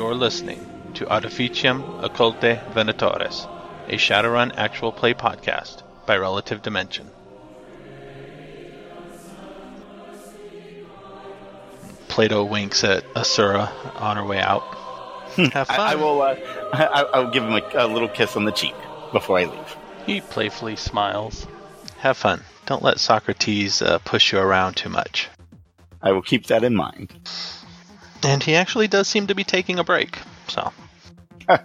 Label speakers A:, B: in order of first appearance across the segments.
A: You're listening to Artificium Occulte Venatores, a Shadowrun actual play podcast by Relative Dimension. Plato winks at Asura on her way out. Have fun.
B: I, I will. Uh, I, I'll give him a, a little kiss on the cheek before I leave.
C: He playfully smiles.
A: Have fun. Don't let Socrates uh, push you around too much.
B: I will keep that in mind.
A: And he actually does seem to be taking a break. So,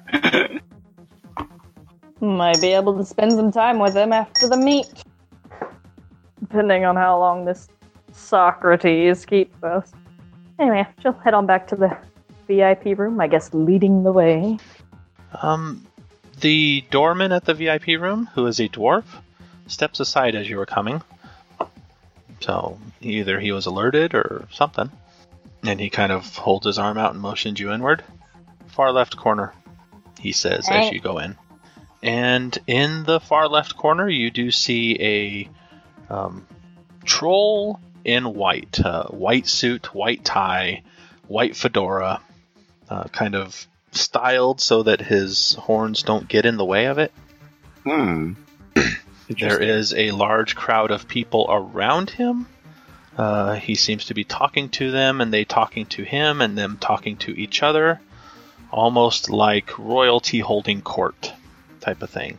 D: Might be able to spend some time with him after the meet. Depending on how long this Socrates keeps us. Anyway, she'll head on back to the VIP room, I guess leading the way.
A: um, the doorman at the VIP room, who is a dwarf, steps aside as you were coming. So either he was alerted or something. And he kind of holds his arm out and motions you inward. Far left corner, he says as you go in. And in the far left corner, you do see a um, troll in white. Uh, white suit, white tie, white fedora, uh, kind of styled so that his horns don't get in the way of it.
B: Hmm.
A: There is a large crowd of people around him. Uh, he seems to be talking to them, and they talking to him, and them talking to each other, almost like royalty holding court type of thing.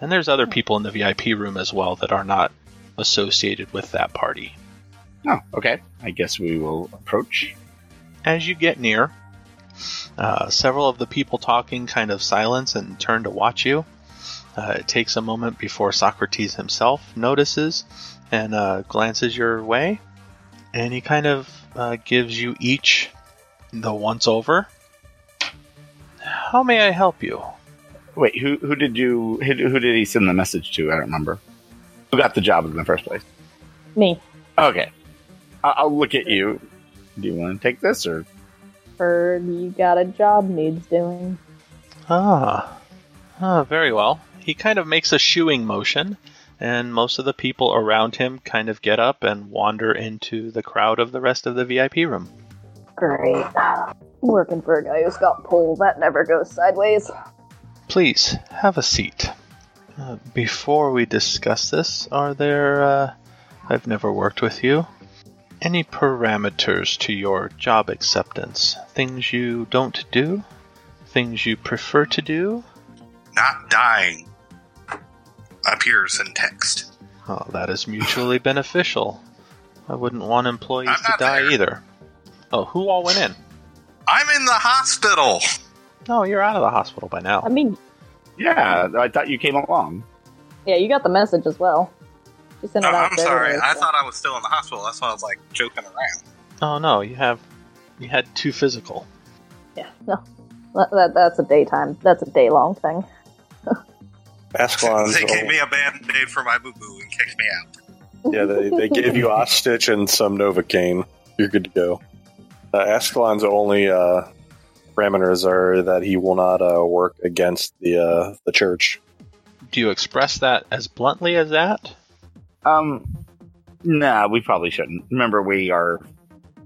A: And there's other people in the VIP room as well that are not associated with that party.
B: Oh, okay. I guess we will approach.
A: As you get near, uh, several of the people talking kind of silence and turn to watch you. Uh, it takes a moment before Socrates himself notices and uh, glances your way, and he kind of uh, gives you each the once over. How may I help you?
B: Wait, who who did you who, who did he send the message to? I don't remember. Who got the job in the first place?
D: Me.
B: Okay, I- I'll look at you. Do you want to take this or?
D: Heard you got a job needs doing.
A: Ah, ah, very well. He kind of makes a shooing motion, and most of the people around him kind of get up and wander into the crowd of the rest of the VIP room.
D: Great. Working for a guy who's got pull, that never goes sideways.
A: Please have a seat. Uh, before we discuss this, are there? Uh, I've never worked with you. Any parameters to your job acceptance? Things you don't do? Things you prefer to do?
E: Not dying appears in text.
A: Oh, that is mutually beneficial. I wouldn't want employees
E: I'm
A: to die
E: there.
A: either. Oh, who all went in?
E: I'm in the hospital.
A: No, you're out of the hospital by now.
D: I mean,
B: Yeah, I thought you came along.
D: yeah, you got the message as well. You sent it
E: Oh,
D: out
E: I'm
D: to
E: sorry.
D: everybody,
E: I
D: so-
E: thought I was still in the hospital. That's why I was like joking around.
A: Oh no, you have you had two physical.
D: Yeah, no. That, that, that's a daytime. That's a day long thing.
F: Ascalon's
E: they gave
F: only-
E: me a band aid for my boo boo and kicked me out.
F: yeah, they, they gave you Ostitch and some Novocaine. You're good to go. Uh, Ascalon's only uh, parameters are that he will not uh, work against the uh, the church.
A: Do you express that as bluntly as that?
B: Um, nah, we probably shouldn't. Remember, we are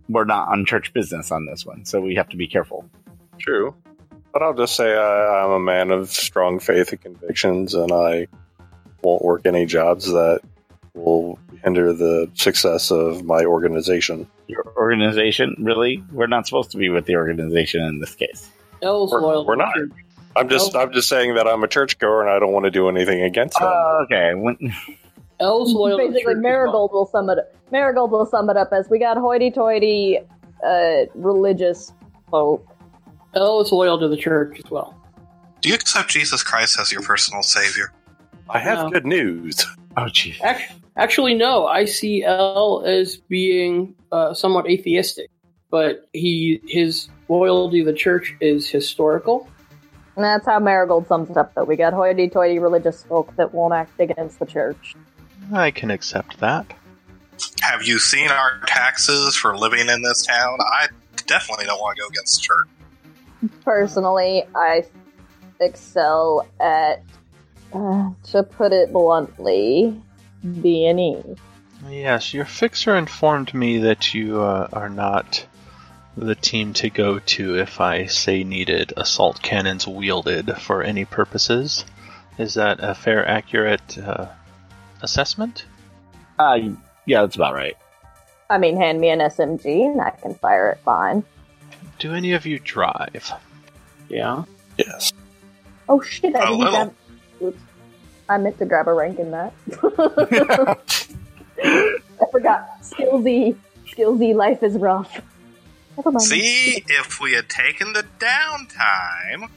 B: we're not on church business on this one, so we have to be careful.
F: True. But I'll just say I, I'm a man of strong faith and convictions, and I won't work any jobs that will hinder the success of my organization.
B: Your organization, really? We're not supposed to be with the organization in this case.
G: L's
F: We're-
G: loyal.
F: we're not. I'm just I'm just saying that I'm a churchgoer and I don't want to do anything against them.
B: Oh, okay. When,
G: L's loyal.
D: Basically, Marigold will sum it. Up. Marigold will sum it up as we got hoity-toity, uh, religious folk.
G: Well. L is loyal to the church as well.
E: Do you accept Jesus Christ as your personal savior?
F: I have
G: No.
F: good news.
B: oh, jeez.
G: Actually, actually, no. I see L as being uh, somewhat atheistic, but he his loyalty to the church is historical.
D: And that's how Marigold sums it up, though. We got hoity-toity religious folk that won't act against the church.
A: I can accept that.
E: Have you seen our taxes for living in this town? I definitely don't want to go against the church.
D: Personally, I excel at, uh, to put it bluntly, B&E.
A: Yes, your fixer informed me that you uh, are not the team to go to if I say needed assault cannons wielded for any purposes. Is that a fair, accurate uh, assessment?
B: Uh, yeah, that's about right.
D: I mean, hand me an SMG and I can fire it fine.
A: Do any of you drive?
G: Yeah.
F: Yes.
D: Oh shit! I
E: A
D: didn't
E: little.
D: grab. Oops. I meant to grab a rank in that. I forgot. Skillsy, skillsy. Life is rough. Never mind.
E: See, if we had taken the downtime,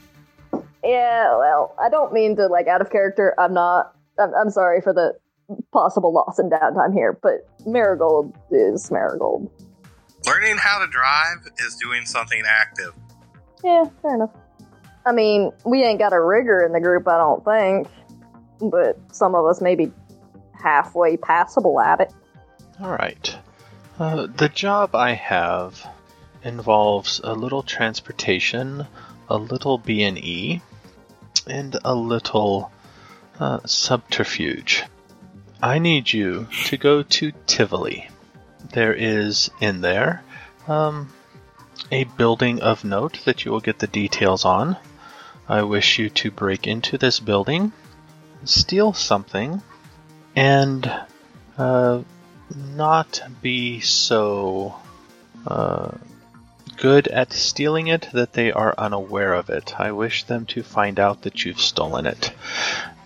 D: Yeah, well, I don't mean to like out of character. I'm not. I'm, I'm sorry for the possible loss in downtime here, but Marigold is Marigold.
E: Learning how to drive is doing something active.
D: Yeah, fair enough. I mean, we ain't got a rigger in the group, I don't think, but some of us may be halfway passable at it.
A: All right. Uh, the job I have involves a little transportation, a little B and E, and a little uh, subterfuge. I need you to go to Tivoli. There is in there um, a building of note that you will get the details on. I wish you to break into this building, steal something, and uh, not be so uh, good at stealing it that they are unaware of it. I wish them to find out that you've stolen it.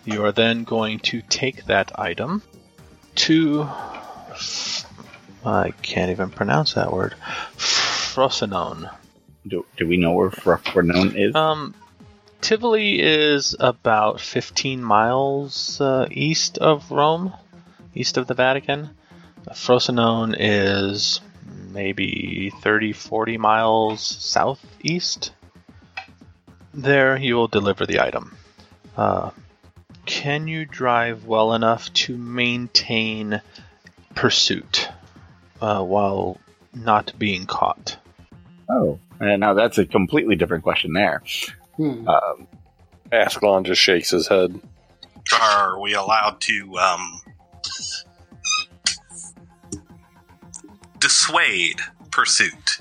A: You are then going to take that item to. I can't even pronounce that word. Frosinone.
B: Do, do we know where Frosinone is?
A: Um, Tivoli is about 15 miles uh, east of Rome, east of the Vatican. Frosinone is maybe 30, 40 miles southeast. There, you will deliver the item. Uh, can you drive well enough to maintain pursuit uh, while not being caught?
B: oh, and now that's a completely different question there.
G: Hmm.
B: Um,
F: Ascalon just shakes his head.
E: Are we allowed to um, dissuade pursuit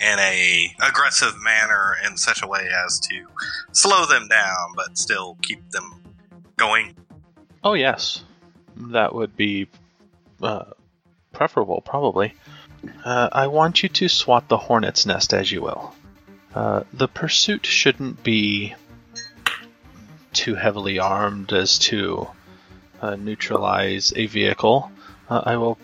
E: in a aggressive manner in such a way as to slow them down but still keep them going?
A: Oh yes, that would be uh, preferable, probably. Uh, I want you to swat the hornet's nest as you will. Uh, the pursuit shouldn't be too heavily armed as to uh, neutralize a vehicle. Uh, I will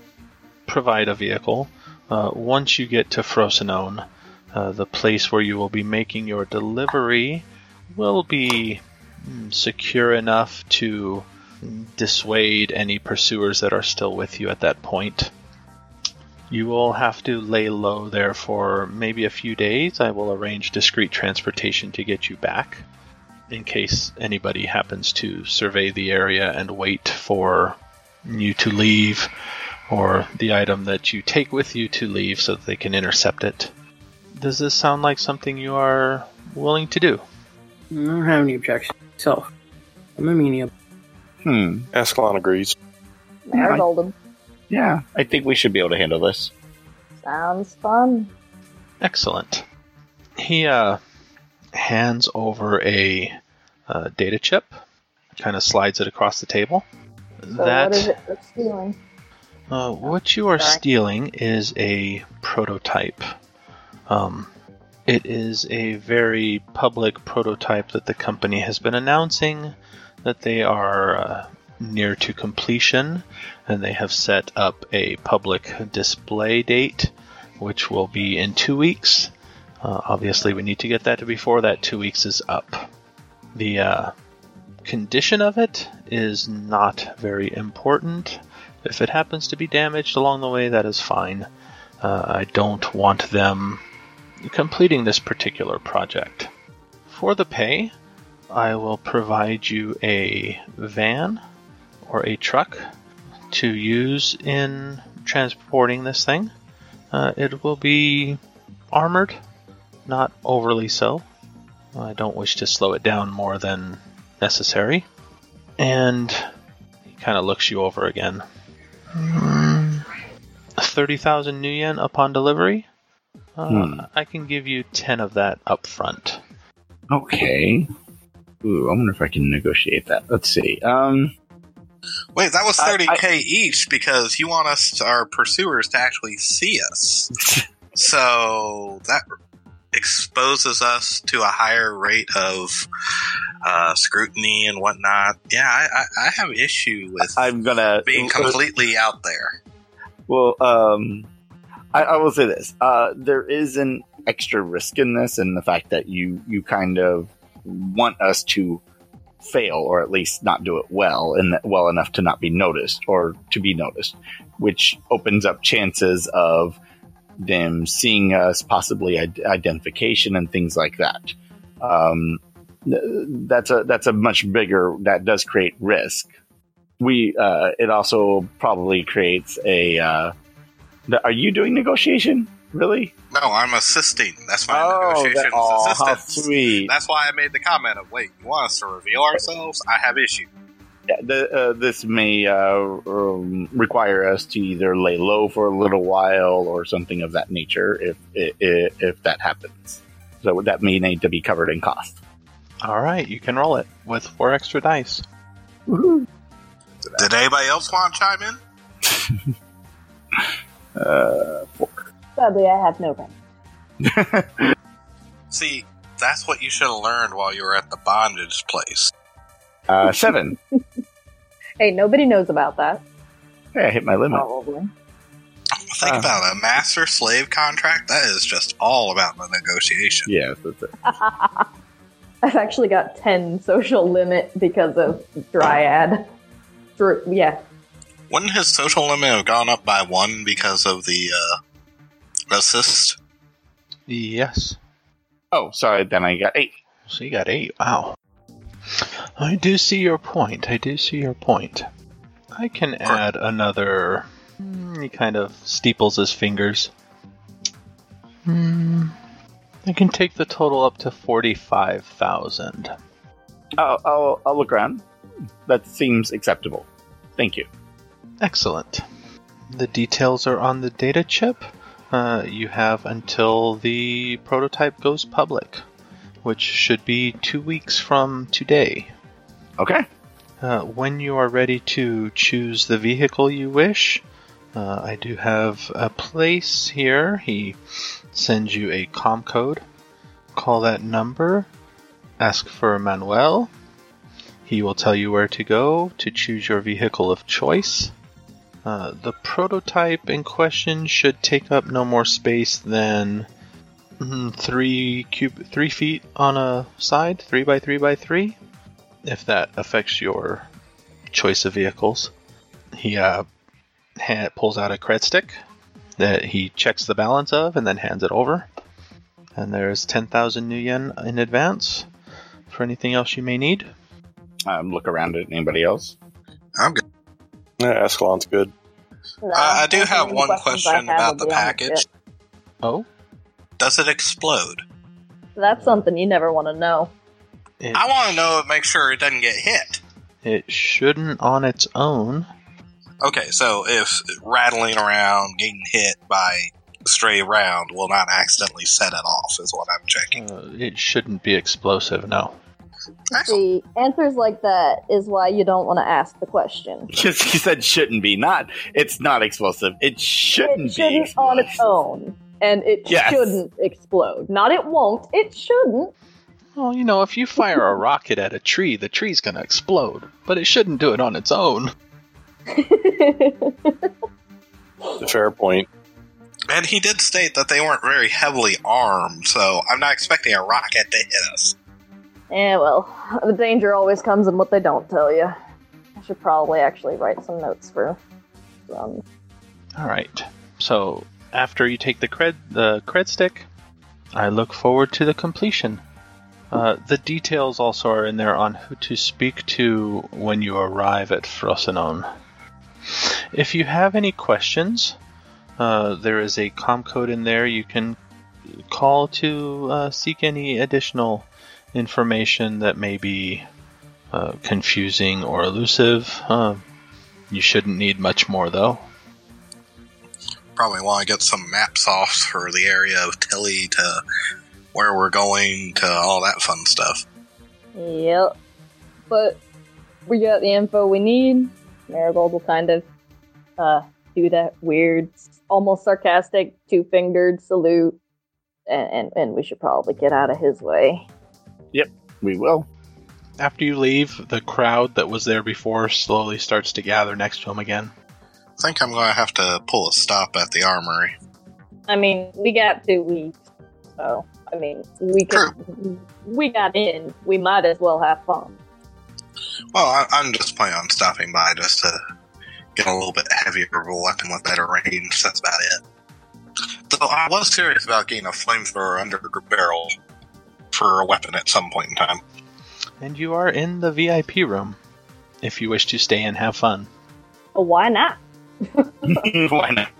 A: provide a vehicle. Uh, once you get to Frosinone, uh, the place where you will be making your delivery will be mm, secure enough to dissuade any pursuers that are still with you at that point. You will have to lay low there for maybe a few days. I will arrange discreet transportation to get you back in case anybody happens to survey the area and wait for you to leave or the item that you take with you to leave so that they can intercept it. Does this sound like something you are willing to do?
G: I don't have any objections myself. I'm a amenable.
B: hmm.
F: Ascalon agrees.
D: Marigold
B: Yeah, I think we should be able to handle this.
D: sounds fun.
A: Excellent. He uh, hands over a uh, data chip, kind of slides it across the table.
D: So
A: that
D: what is it that's stealing?
A: Uh, what you are
D: Sorry.
A: stealing is a prototype. Um, it is a very public prototype that the company has been announcing that they are uh, near to completion, and they have set up a public display date, which will be in two weeks. Uh, obviously, we need to get that to before that two weeks is up. The uh, condition of it is not very important. If it happens to be damaged along the way, that is fine. Uh, I don't want them completing this particular project. For the pay, I will provide you a van or a truck to use in transporting this thing. Uh, it will be armored, not overly so. I don't wish to slow it down more than necessary. And he kind of looks you over again. 30,000 new yen upon delivery. Uh,
B: Hmm.
A: I can give you 10 of that up front.
B: Okay. Ooh, I wonder if I can negotiate that. Let's see. Um,
E: Wait, that was 30k each because you want us, our pursuers, to actually see us. so that exposes us to a higher rate of uh, scrutiny and whatnot. Yeah, I, I, I have issue with
B: I'm gonna
E: being completely out there.
B: Well, um, I, I will say this: uh, there is an extra risk in this, and the fact that you you kind of want us to fail, or at least not do it well, and well enough to not be noticed or to be noticed, which opens up chances of them seeing us, possibly id- identification and things like that. Um, that's a that's a much bigger that does create risk we uh, it also probably creates a uh, the, are you doing negotiation really
E: No, I'm assisting. That's my
B: that-
E: negotiations
B: oh, how sweet
E: That's why I made the comment of, wait, you want us to reveal ourselves? I have issues.
B: Yeah, the, uh, this may uh, um, require us to either lay low for a little while or something of that nature if if, if that happens so that may need to be covered in cost
A: All right, you can roll it with four extra dice.
E: Did anybody else want to chime in?
B: uh,
D: Sadly, I have no pen.
E: See, that's what you should have learned while you were at the bondage place.
B: uh, seven
D: Hey, nobody knows about that.
B: hey, I hit my limit
D: Probably.
E: Think
B: Uh.
E: about it, a master slave contract. That is just all about the negotiation.
B: yes that's it
D: I've actually got 10 social limit because of Dryad. Dr- yeah.
E: Wouldn't his social limit have gone up by one because of the uh, assist?
A: Yes.
B: oh sorry then I got eight
A: So you got eight. Wow. I do see your point. I do see your point. I can add another. Hmm, He kind of steeples his fingers. Hmm. I can take the total up to forty-five thousand.
B: I'll, I'll, I'll look around. That seems acceptable. Thank you.
A: Excellent. The details are on the data chip. Uh, you have until the prototype goes public, which should be two weeks from today.
B: Okay.
A: Uh, when you are ready to choose the vehicle you wish, uh, I do have a place here. He sends you a com code. Call that number. Ask for Manuel. He will tell you where to go to choose your vehicle of choice. Uh, the prototype in question should take up no more space than mm, three cube, three feet on a side, three by three by three if that affects your choice of vehicles. He uh, ha- pulls out a cred stick that he checks the balance of and then hands it over. And there's 10,000 new yen in advance for anything else you may need.
B: Um, look around at anybody else.
E: I'm good.
F: Yeah, Ascalon's good.
D: No,
E: Uh, I do have one question
D: have
E: about the package.
D: ship.
A: Oh,
E: Does it explode?
D: That's something you never want to know.
A: it,
E: I want to know, to make sure it doesn't get hit.
A: it shouldn't on its own.
E: Okay, so if rattling around, getting hit by a stray round will not accidentally set it off, is what I'm checking.
A: Uh, it shouldn't be explosive, no.
E: Excellent.
D: See, answers like that is why you don't want to ask the question.
B: Because he said shouldn't be. Not it's not explosive. It shouldn't,
D: it shouldn't
B: be
D: on its own. And it
B: Yes.
D: shouldn't explode. Not it won't, it shouldn't.
A: Well, you know, if you fire a rocket at a tree, the tree's gonna explode, but it shouldn't do it on its own.
F: Fair point.
E: And he did state that they weren't very heavily armed, so I'm not expecting a rocket to hit us.
D: Yeah, well, the danger always comes in what they don't tell you. I should probably actually write some notes for um,
A: All right. So after you take the cred the cred stick, I look forward to the completion. Uh, the details also are in there on who to speak to when you arrive at Frosinone. If you have any questions, uh, there is a com code in there you can call to uh, seek any additional information that may be uh, confusing or elusive. Uh, you shouldn't need much more though.
E: probably want to get some maps off for the area of Tilly to where we're going to all that fun stuff.
D: Yep. But we got the info we need. Marigold will kind of uh, do that weird, almost sarcastic, two fingered salute. And, and, and we should probably get out of his way.
B: Yep, we will.
A: After you leave, the crowd that was there before slowly starts to gather next to him again.
E: I think I'm going to have to pull a stop at the armory.
D: I mean, we got two weeks. So, I mean, we could. We got in. We might as well have fun.
E: Well, I, I'm just planning on stopping by just to get a little bit heavier of a weapon with better range. That's about it. Though I was serious about getting a flamethrower under the barrel for a weapon at some point in time.
A: And you are in the VIP room if you wish to stay and have fun.
D: Well, why not?
B: Why not?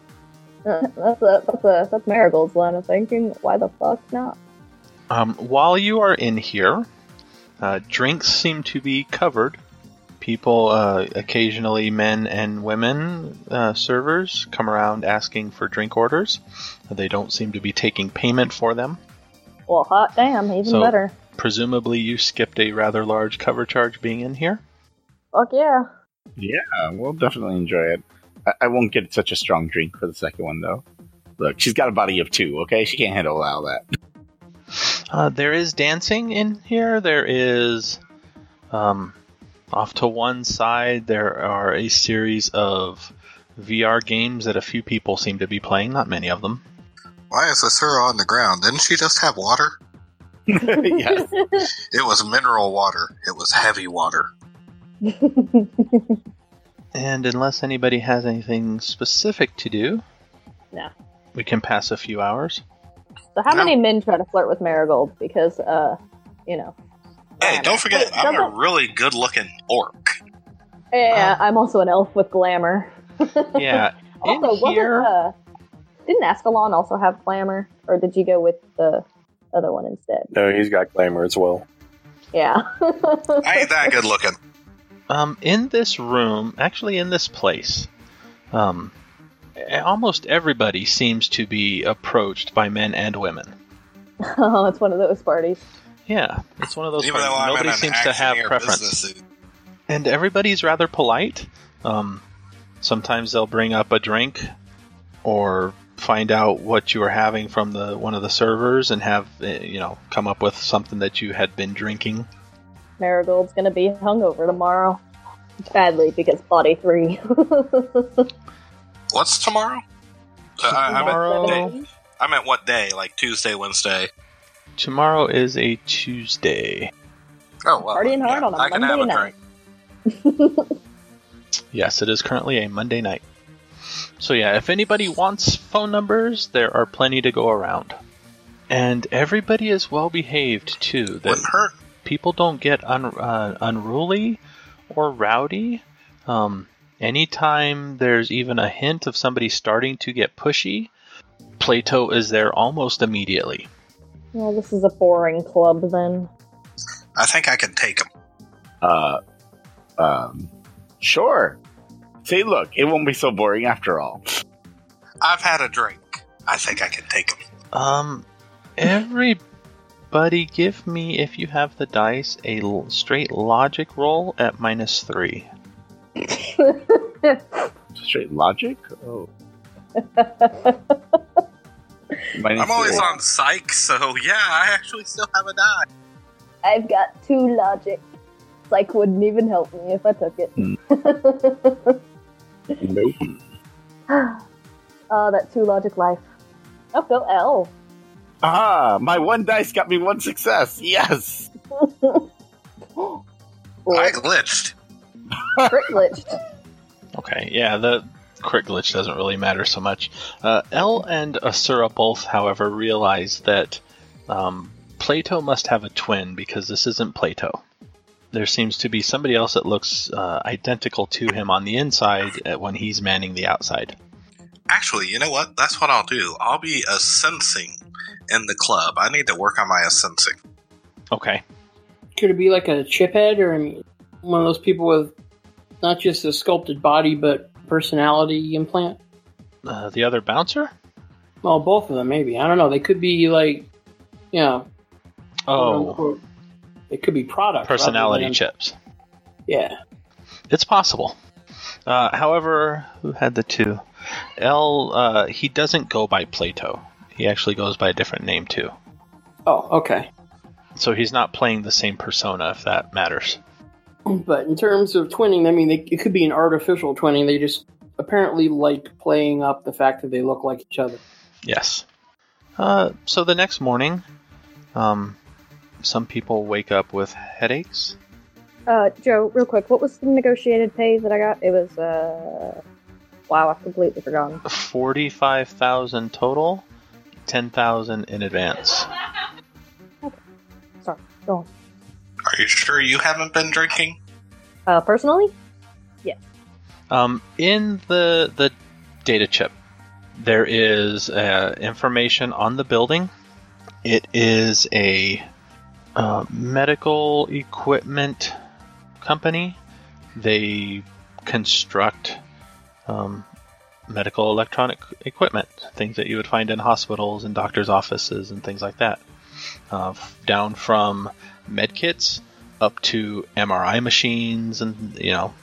D: Uh, that's a, that's a, that's Marigold's line of thinking. Why the fuck not?
A: Um, while you are in here, uh, drinks seem to be covered. People, uh, occasionally men and women uh, servers, come around asking for drink orders. They don't seem to be taking payment for them.
D: Well, hot damn, even
A: So-
D: better.
A: Presumably, you skipped a rather large cover charge being in here.
D: Fuck yeah.
B: Yeah, we'll definitely enjoy it. I, I won't get such a strong drink for the second one, though. Look, she's got a body of two, okay? She can't handle all that.
A: Uh, there is dancing in here. There is, um, off to one side, there are a series of VR games that a few people seem to be playing. Not many of them.
E: Why is Asura on the ground? Didn't she just have water?
B: yes.
E: It was mineral water. It was heavy water.
A: And unless anybody has anything specific to do,
D: No.
A: we can pass a few hours.
D: so how
E: No.
D: many men try to flirt with Marigold? Because, uh, you know.
E: Hey, don't forget,
D: Wait,
E: I'm a
D: doesn't-
E: really good looking orc.
D: Yeah, I'm also an elf with glamour.
A: Yeah, in
D: Also, wasn't
A: here,
D: uh, didn't Ascalon also have glamour, or did you go with the other one instead?
F: No, he's got glamour as well.
D: Yeah.
E: I ain't that good looking.
A: um, in this room, actually in this place, um, almost everybody seems to be approached by men and women.
D: oh, it's one of those parties.
A: Yeah, it's one of those.
E: Even
A: parties.
E: though I'm
A: Nobody seems to have preference. and everybody's rather polite. Um, sometimes they'll bring up a drink or find out what you were having from the one of the servers and have uh, you know come up with something that you had been drinking.
D: Marigold's gonna be hungover tomorrow. Badly, because body three.
E: What's tomorrow? Uh, I, I, meant,
A: Tomorrow,
E: I meant what day? Like Tuesday, Wednesday?
A: tomorrow is a Tuesday.
E: Oh, well.
D: Partying hard on a
E: I can have
D: Monday
E: a
D: night.
E: drink.
A: Yes, it is currently a Monday night. So yeah, if anybody wants phone numbers, there are plenty to go around. And everybody is well behaved too. That
E: Wouldn't hurt.
A: people don't get un, uh, unruly or rowdy. Um, anytime there's even a hint of somebody starting to get pushy, Plato is there almost immediately.
D: well, this is a boring club then.
E: I think I can take them.
B: Uh, um, sure. See, look, it won't be so boring after all.
E: I've had a drink. I think I can take them.
A: Um, everybody, give me if you have the dice a l- straight logic roll at minus three.
B: Straight logic? Oh. Minus
E: I'm always
B: three.
E: on psych, so yeah, I actually still have a die.
D: I've got two logic. Psych wouldn't even help me if I took it.
B: Nope.
D: oh, that two logic life. Oh, go L.
B: Ah, my one dice got me one success. Yes.
E: I glitched.
D: crit glitched.
A: Okay, yeah, the crit glitch doesn't really matter so much. Uh, L and Asura both, however, realize that um, Plato must have a twin because this isn't Plato. There seems to be somebody else that looks uh, identical to him on the inside uh, when he's manning the outside.
E: Actually, you know what? That's what I'll do. I'll be a sensing in the club. I need to work on my sensing.
A: Okay.
G: Could it be like a chip head or one of those people with not just a sculpted body but personality implant?
A: Uh, the other bouncer?
G: Well, both of them maybe. I don't know. They could be like, you know, quote
A: Oh,
G: they could be product
A: personality
G: than-
A: chips.
G: Yeah.
A: It's possible. Uh, however, who had the two? L, uh, he doesn't go by Plato. He actually goes by a different name too.
G: Oh, okay.
A: So he's not playing the same persona, if that matters.
G: But in terms of twinning, I mean, they, it could be an artificial twinning. They just apparently like playing up the fact that they look like each other.
A: Yes. Uh, so the next morning, um, some people wake up with headaches.
D: Uh, Joe, real quick, what was the negotiated pay that I got? It was, uh. Wow, I've completely forgotten.
A: 45,000 total, 10,000 in advance. Okay.
D: Sorry, go on.
E: Are you sure you haven't been drinking?
D: Uh, personally? Yeah.
A: Um, in the the data chip, there is uh, information on the building. It is a medical equipment company. They construct um, medical electronic equipment, things that you would find in hospitals and doctors' offices and things like that. Uh, down from med kits up to MRI machines, and you know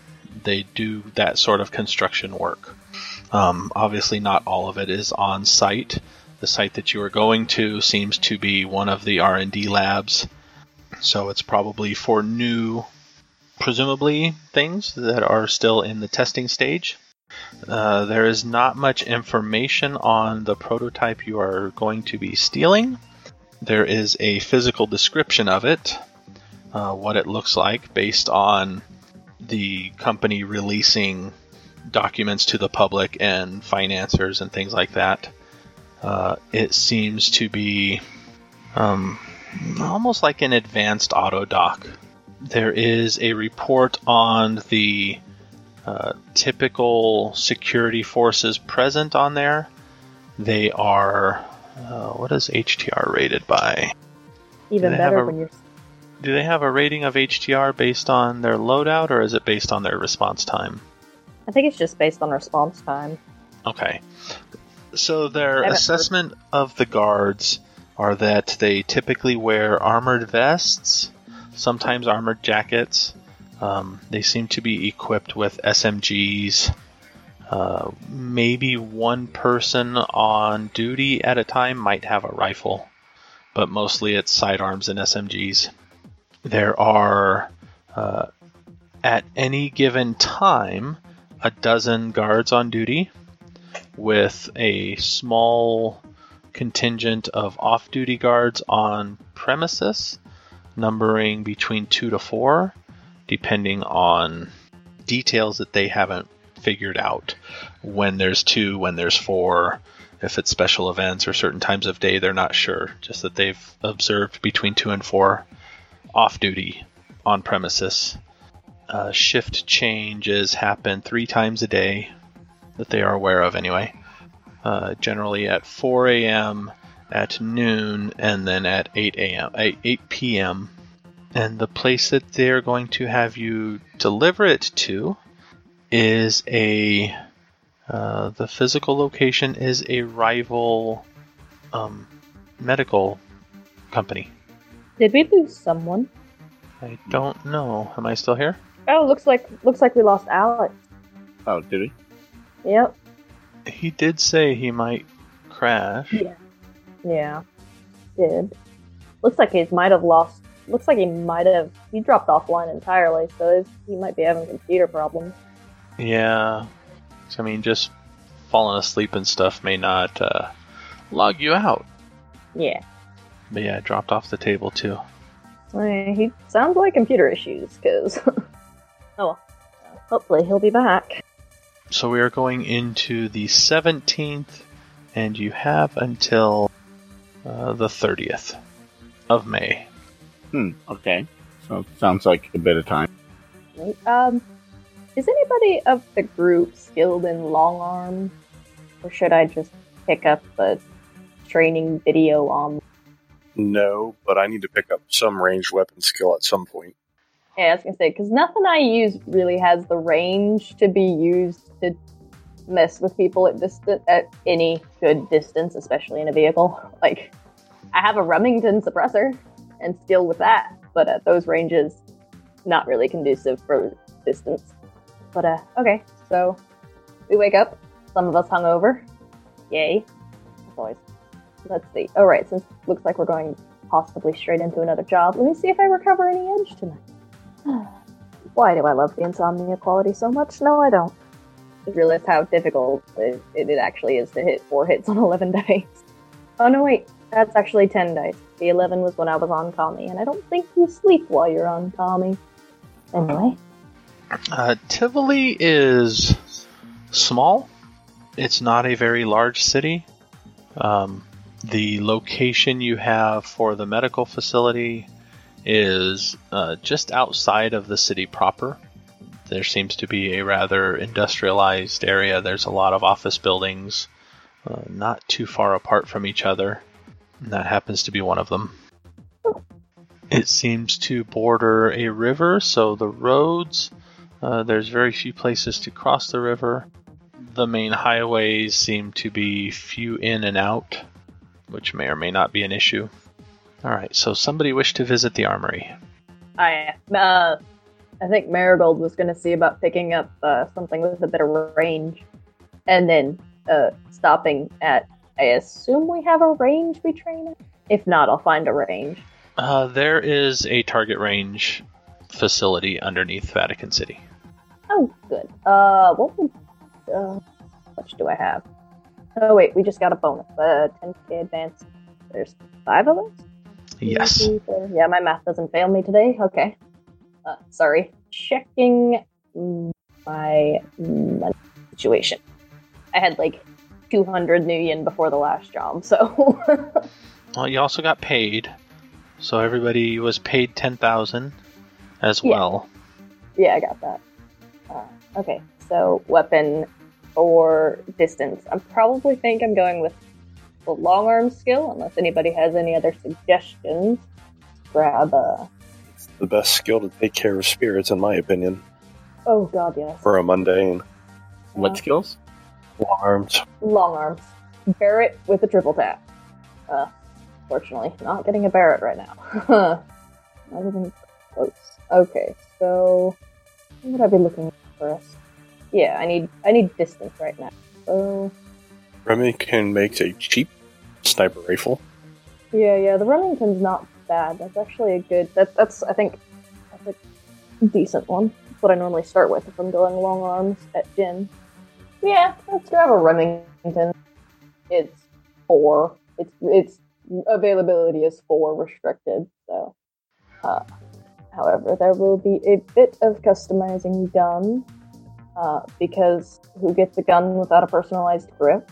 A: they do that sort of construction work. Um, obviously, not all of it is on site. The site that you are going to seems to be one of the R and D labs, so it's probably for new, presumably things that are still in the testing stage. Uh, there is not much information on the prototype you are going to be stealing. There is a physical description of it, uh, what it looks like based on the company releasing documents to the public and financiers and things like that. Uh, it seems to be um, almost like an advanced autodoc. There is a report on the uh, typical security forces present on there. They are, uh, what is HTR rated by?
D: Even better
A: a-
D: when you're.
A: Do they have a rating of HTR based on their loadout, or is it based on their response time?
D: I think it's just based on response time.
A: Okay. So their
D: haven't heard-
A: assessment of the guards are that they typically wear armored vests, sometimes armored jackets. Um, they seem to be equipped with SMGs. Uh, maybe one person on duty at a time might have a rifle, but mostly it's sidearms and SMGs. There are, uh, at any given time, a dozen guards on duty with a small contingent of off duty guards on premises, numbering between two to four, depending on details that they haven't figured out. When there's two, when there's four, if it's special events or certain times of day, they're not sure. Just that they've observed between two and four off duty on premises. Uh, shift changes happen three times a day that they are aware of, anyway. Uh, generally at 4 a.m., at noon, and then at 8 a.m. 8, 8 p.m. And the place that they're going to have you deliver it to is a. Uh, the physical location is a rival um, medical company.
D: Did we lose someone?
A: I don't know. Am I still here?
D: Oh, looks like looks like we lost Alex.
B: Oh, did we?
D: Yep.
A: He did say he might crash.
D: Yeah. Yeah. Did. Looks like he might have lost. Looks like he might have. He dropped offline entirely, so he might be having computer problems.
A: Yeah. I mean, just falling asleep and stuff may not uh, log you out.
D: Yeah.
A: But yeah, it dropped off the table too.
D: He sounds like computer issues, because. oh well. Hopefully he'll be back.
A: So we are going into the 17th, and you have until uh, the 30th of May.
B: Hmm. Okay. So sounds like a bit of time.
D: Right. Um, is anybody of the group skilled in long arm, or should I just pick up the training video on?
F: No, but I need to pick up some ranged weapon skill at some point.
D: Yeah, I was gonna say because nothing I use really has the range to be used to mess with people at distant at any good distance, especially in a vehicle. Like, I have a Remington suppressor and skill with that, but at those ranges, not really conducive for distance. But uh, okay, so we wake up. Some of us hungover. Yay! As always. Let's see. All right, since looks like we're going possibly straight into another job, let me see if I recover any edge tonight. Why do I love the insomnia quality so much? No, I don't. Just realized how difficult it, it, it actually is to hit four hits on 11 dice. Oh, no, wait. That's actually 10 dice. The 11 was when I was on Kami, and I don't think you sleep while you're on Kami. Anyway.
A: Uh, Tivoli is small. It's not a very large city. Um, the location you have for the medical facility is uh, just outside of the city proper. There seems to be a rather industrialized area. There's a lot of office buildings, uh, not too far apart from each other. And that happens to be one of them. It seems to border a river, so the roads, uh, there's very few places to cross the river. The main highways seem to be few in and out, which may or may not be an issue. All right, so somebody wished to visit the armory.
D: I, uh, I think Marigold was going to see about picking up uh, something with a bit of range, and then uh, stopping at. I assume we have a range we train at. If not, I'll find a range.
A: Uh, there is a target range facility underneath Vatican City.
D: Oh, good. Uh, what would, uh, how much do I have? Oh wait, we just got a bonus. Uh, 10k advance. There's five of us.
A: Yes.
D: Two, three, four. Yeah, my math doesn't fail me today. Okay. Uh, sorry. Checking my money situation. I had like 200 new yen before the last job, so.
A: Well, you also got paid, so everybody was paid ten thousand as
D: Yeah.
A: well.
D: yeah, I got that. Uh, okay, so weapon or distance. I probably think I'm going with the long arm skill, unless anybody has any other suggestions. Grab a.
F: It's the best skill to take care of spirits, in my opinion,
D: Oh god, yes.
F: for a mundane.
B: What
D: Uh,
B: skills?
F: Long arms.
D: long arms. Barrett with a triple tap. Uh, fortunately, not getting a Barrett right now. not even close. Okay, so what would I be looking for us? Yeah, I need I need distance right now. So
F: Remy can make a cheap sniper rifle.
D: yeah, yeah, the Remington's not bad. That's actually a good. That that's I think that's a decent one. That's what I normally start with if I'm going long arms at gin. Yeah, let's grab a Remington. It's four. It's it's availability is four restricted. So, uh, however, there will be a bit of customizing done uh, because who gets a gun without a personalized grip?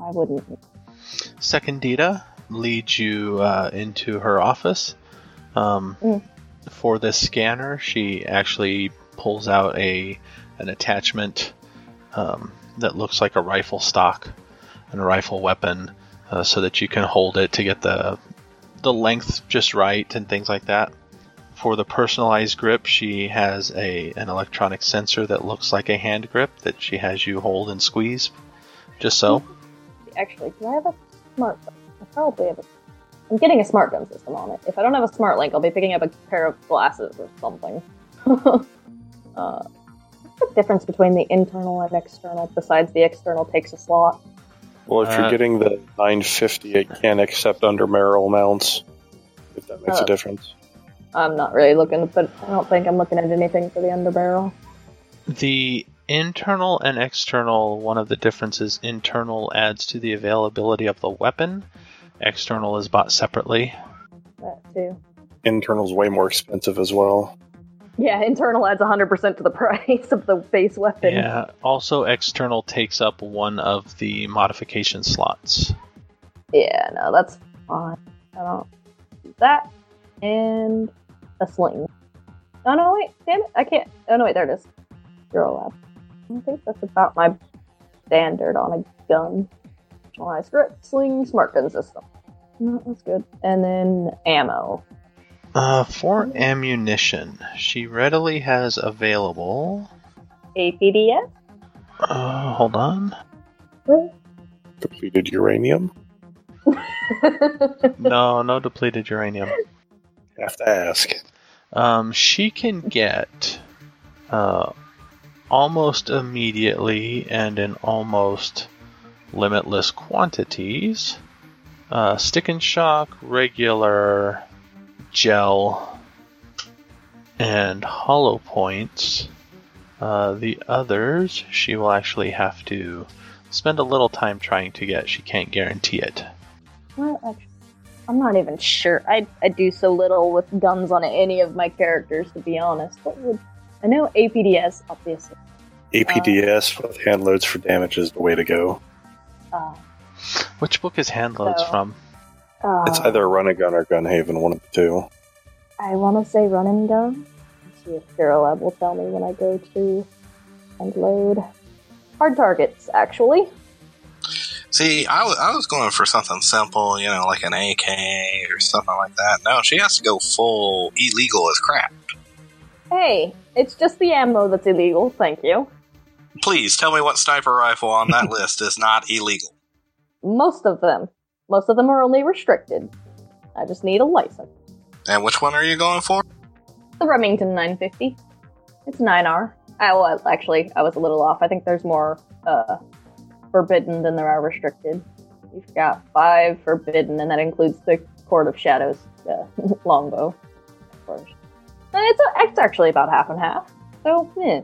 D: I wouldn't.
A: Secondita leads you uh, into her office. Um,
D: Mm.
A: For this scanner, she actually pulls out a an attachment um, that looks like a rifle stock and a rifle weapon, uh, so that you can hold it to get the the length just right and things like that. For the personalized grip, she has a an electronic sensor that looks like a hand grip that she has you hold and squeeze, just so.
D: Actually, do I have a smart gun? I probably have a. I'm getting a smart gun system on it. If I don't have a smart link, I'll be picking up a pair of glasses or something. uh, what's the difference between the internal and external? Besides, the external takes a slot.
F: Well, if
A: Uh,
F: you're getting the 950, it can accept under barrel mounts. If that makes
D: Uh,
F: a difference.
D: I'm not really looking, but I don't think I'm looking at anything for the underbarrel.
A: The internal and external, one of the differences, internal adds to the availability of the weapon. External is bought separately.
D: That too.
F: Internal's way more expensive as well.
D: Yeah, internal adds 100% to the price of the base weapon.
A: Yeah. Also, external takes up one of the modification slots.
D: Yeah, no, that's fine. I don't do that. And a sling. Oh no, wait, damn it, I can't. Oh no, wait, there it is. Zero lab. I think that's about my standard on a gun. Personalized grip, sling, smart gun system. No, that's good. And then ammo.
A: Uh, for ammunition, she readily has available
D: APDS?
A: Uh, hold on.
F: Depleted uranium?
A: No, no depleted uranium.
F: Have to ask.
A: Um, she can get uh, almost immediately and in almost limitless quantities uh, stick and shock, regular, gel, and hollow points. Uh, the others she will actually have to spend a little time trying to get. She can't guarantee it.
D: I'm not even sure. I, I do so little with guns on any of my characters, to be honest. What would I know? APDS, obviously.
F: APDS with handloads for damage is the way to go.
D: Uh,
A: Which book is handloads
D: So-
A: from?
D: uh,
F: It's either Run and Gun or Gunhaven, one of the two.
D: I want to say run and gun. Let's see if Lab will tell me when I go to and load. Hard targets, actually.
E: See, I wa- I was going for something simple, you know, like an AK or something like that. No, she has to go full illegal as crap.
D: Hey, it's just the ammo that's illegal, thank you.
E: Please tell me what sniper rifle on that list is not illegal.
D: Most of them. Most of them are only restricted. I just need a license.
E: And which one are you going for?
D: The Remington 950. It's 9R. I was actually, I was a little off. I think there's more uh, forbidden than there are restricted. You've got five forbidden, and that includes the Court of Shadows uh, longbow, of course. And it's, it's actually about half and half. So, yeah.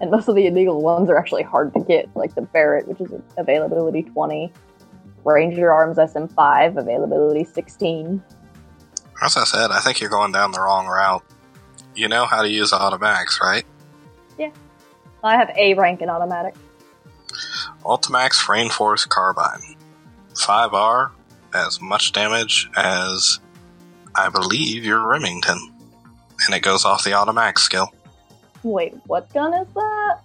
D: And most of the illegal ones are actually hard to get, like the Barrett, which is availability 20. Ranger Arms SM5, availability 16.
E: As I said, I think you're going down the wrong route. You know how to use automatics, right? Yeah.
D: I have A rank in automatic.
E: Ultimax Rainforest Carbine. 5R, as much damage as I believe your Remington. And it goes off the Automax skill.
D: Wait, what gun is that?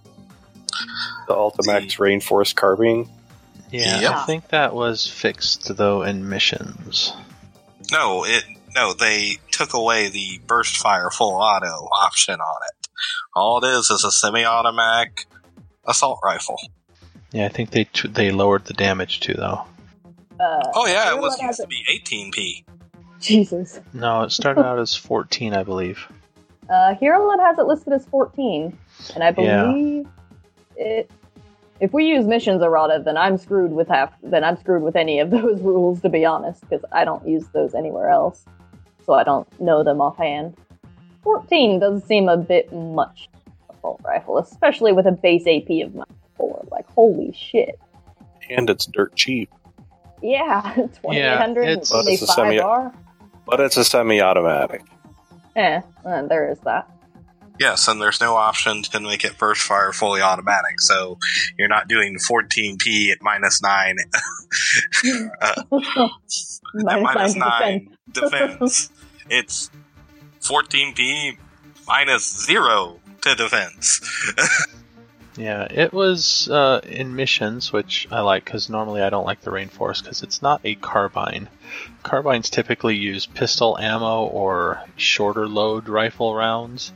F: The Ultimax Rainforest Carbine.
A: Yeah,
E: Yep.
A: I think that was fixed though in missions.
E: No, it no, they took away the burst fire full auto option on it. All it is is a semi-automatic assault rifle.
A: Yeah, I think they t- they lowered the damage too though.
D: Uh,
E: Oh yeah, it was used to be 18p.
D: Jesus.
A: No, it started out as 14, I believe.
D: Uh, Hero Lab has it listed as 14, and I
A: Yeah.
D: believe it. If we use missions errata, then I'm screwed with half. Then I'm screwed with any of those rules, to be honest, because I don't use those anywhere else, so I don't know them offhand. 14 does seem a bit much for a full rifle, especially with a base AP of my four. Like, holy shit!
F: And it's dirt cheap.
D: Yeah, 2800
A: it's-
F: But it's a semi-
D: 25R.
F: But it's a semi automatic.
D: Eh, uh, there is that.
E: Yes, and there's no option to make it first fire fully automatic, so you're not doing 14p at minus 9 uh,
D: Minus
E: at minus
D: 9%.
E: 9 defense. it's 14p minus 0 to defense.
A: Yeah, it was uh, in missions, which I like because normally I don't like the Rainforest because it's not a carbine. Carbines typically use pistol ammo or shorter load rifle rounds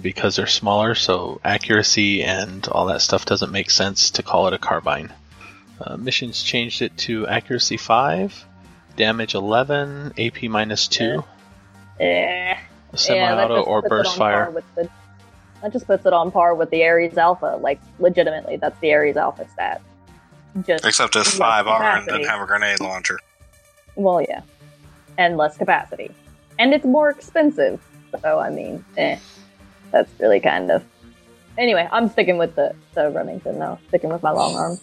A: because they're smaller, so accuracy and all that stuff doesn't make sense to call it a carbine. Uh, missions changed it to accuracy 5, damage 11, AP minus 2,
D: Eh.
A: Semi-auto
D: just
A: or burst fire.
D: with the- that just puts it on par with the Ares Alpha. Like, legitimately, that's the Ares Alpha stat. Just
E: Except it's 5R and doesn't have a grenade launcher.
D: Well, yeah, and less capacity, and it's more expensive. So, I mean, eh, that's really kind of. Anyway, I'm sticking with the the Remington now. Sticking with my long arm.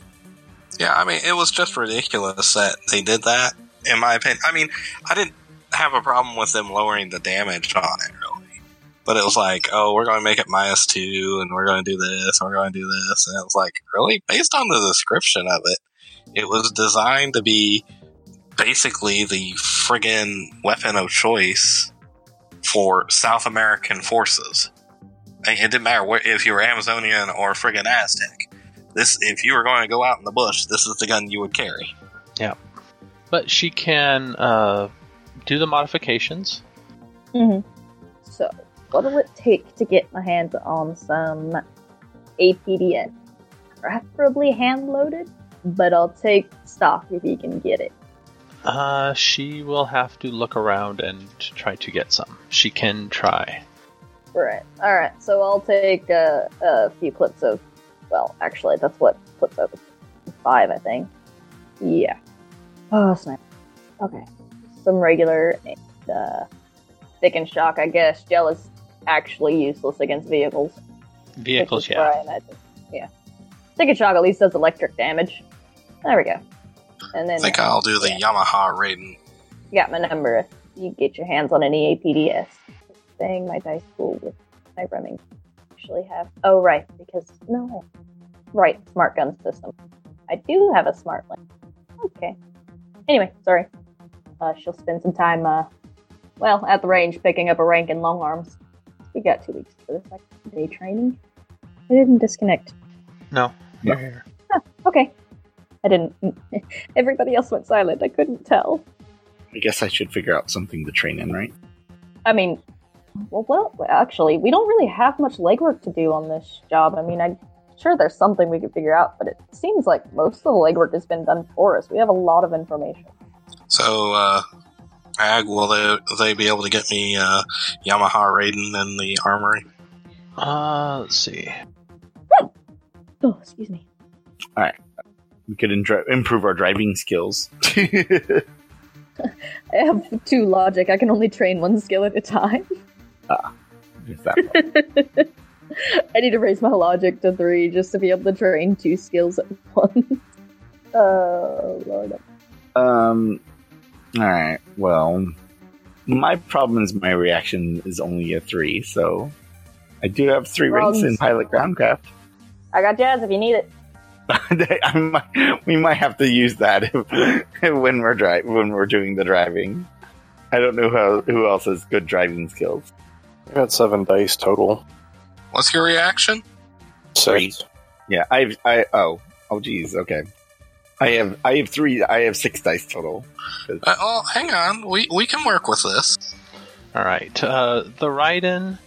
E: Yeah, I mean, it was just ridiculous that they did that, in my opinion. I mean, I didn't have a problem with them lowering the damage on it. But it was like, oh, we're going to make it minus two, and we're going to do this, and we're going to do this. And it was like, really? Based on the description of it, it was designed to be basically the friggin' weapon of choice for South American forces. And It didn't matter where, if you were Amazonian or friggin' Aztec this if you were going to go out in the bush, this is the gun you would carry.
A: Yeah, but she can uh, do the modifications.
D: Mm-hmm. What will it take to get my hands on some APDS? preferably hand loaded, but I'll take stock if you can get it.
A: Uh, she will have to look around and try to get some. She can try.
D: Right. All right. So I'll take uh, a few clips of. Well, actually, that's what clips of five, I think. Yeah. Oh snap. Okay. Some regular and uh, stick and shock. I guess is actually useless against vehicles.
A: Vehicles, yeah.
D: fine, I think. Yeah. Stick and shock at least does electric damage. There we go. And then
E: I
D: then
E: think I'll do the Yamaha Raiden.
D: you got my number if you get your hands on any APDS. Saying my dice pool with my Remington actually have. Oh, right, because no. Right, smart gun system. I do have a smart link. Okay. Anyway, sorry. Uh, she'll spend some time, uh, well, at the range picking up a rank in long arms. We got two weeks for this like, day training. I didn't disconnect.
A: No, you're here.
D: Okay. I didn't. Everybody else went silent. I couldn't tell.
B: I guess I should figure out something to train in, right?
D: I mean, well, well, actually, we don't really have much legwork to do on this job. I mean, I'm sure there's something we could figure out, but it seems like most of the legwork has been done for us. We have a lot of information.
E: So, uh, Ag, will they, they be able to get me uh, Yamaha Raiden in the armory?
A: Uh, let's see.
D: Oh, excuse me. All right.
B: We could indri- improve our driving skills.
D: I have two logic. I can only train one skill at a time.
B: Just that.
D: I need to raise my logic to three just to be able to train two skills at once. Oh, Lord.
B: Um. All right. Well, my problem is my reaction is only a three, so I do have three rings in pilot groundcraft.
D: I got jazz if you need it.
B: I might, we might have to use that if, when we're dri- when we're doing the driving. I don't know how who else has good driving skills.
F: I got seven dice total.
E: What's your reaction?
F: Six.
B: Yeah, I've I oh oh geez okay. I have I have three I have six dice total.
E: Uh, oh, hang on. We, we can work with this.
A: All right. Uh, the Raiden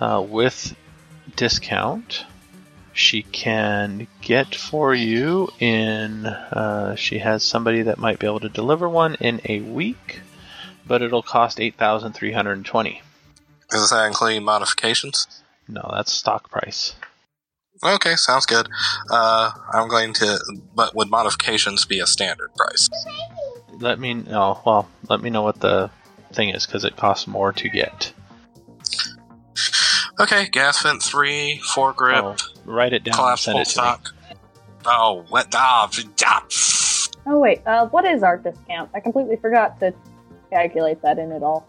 A: uh, with discount, she can get for you in. Uh, she has somebody that might be able to deliver one in a week, but it'll cost eight thousand three hundred and twenty.
E: Does that include modifications?
A: No, that's stock price.
E: Okay, sounds good. Uh, I'm going to, but would modifications be a standard price?
A: Let me know. Well, let me know what the thing is because it costs more to get.
E: Okay, gas vent three, four grip,
A: Oh, write it down and send it to me.
E: Oh, what? Ah, ah,
D: Oh, wait. Uh, what is our discount? I completely forgot to calculate that in at all.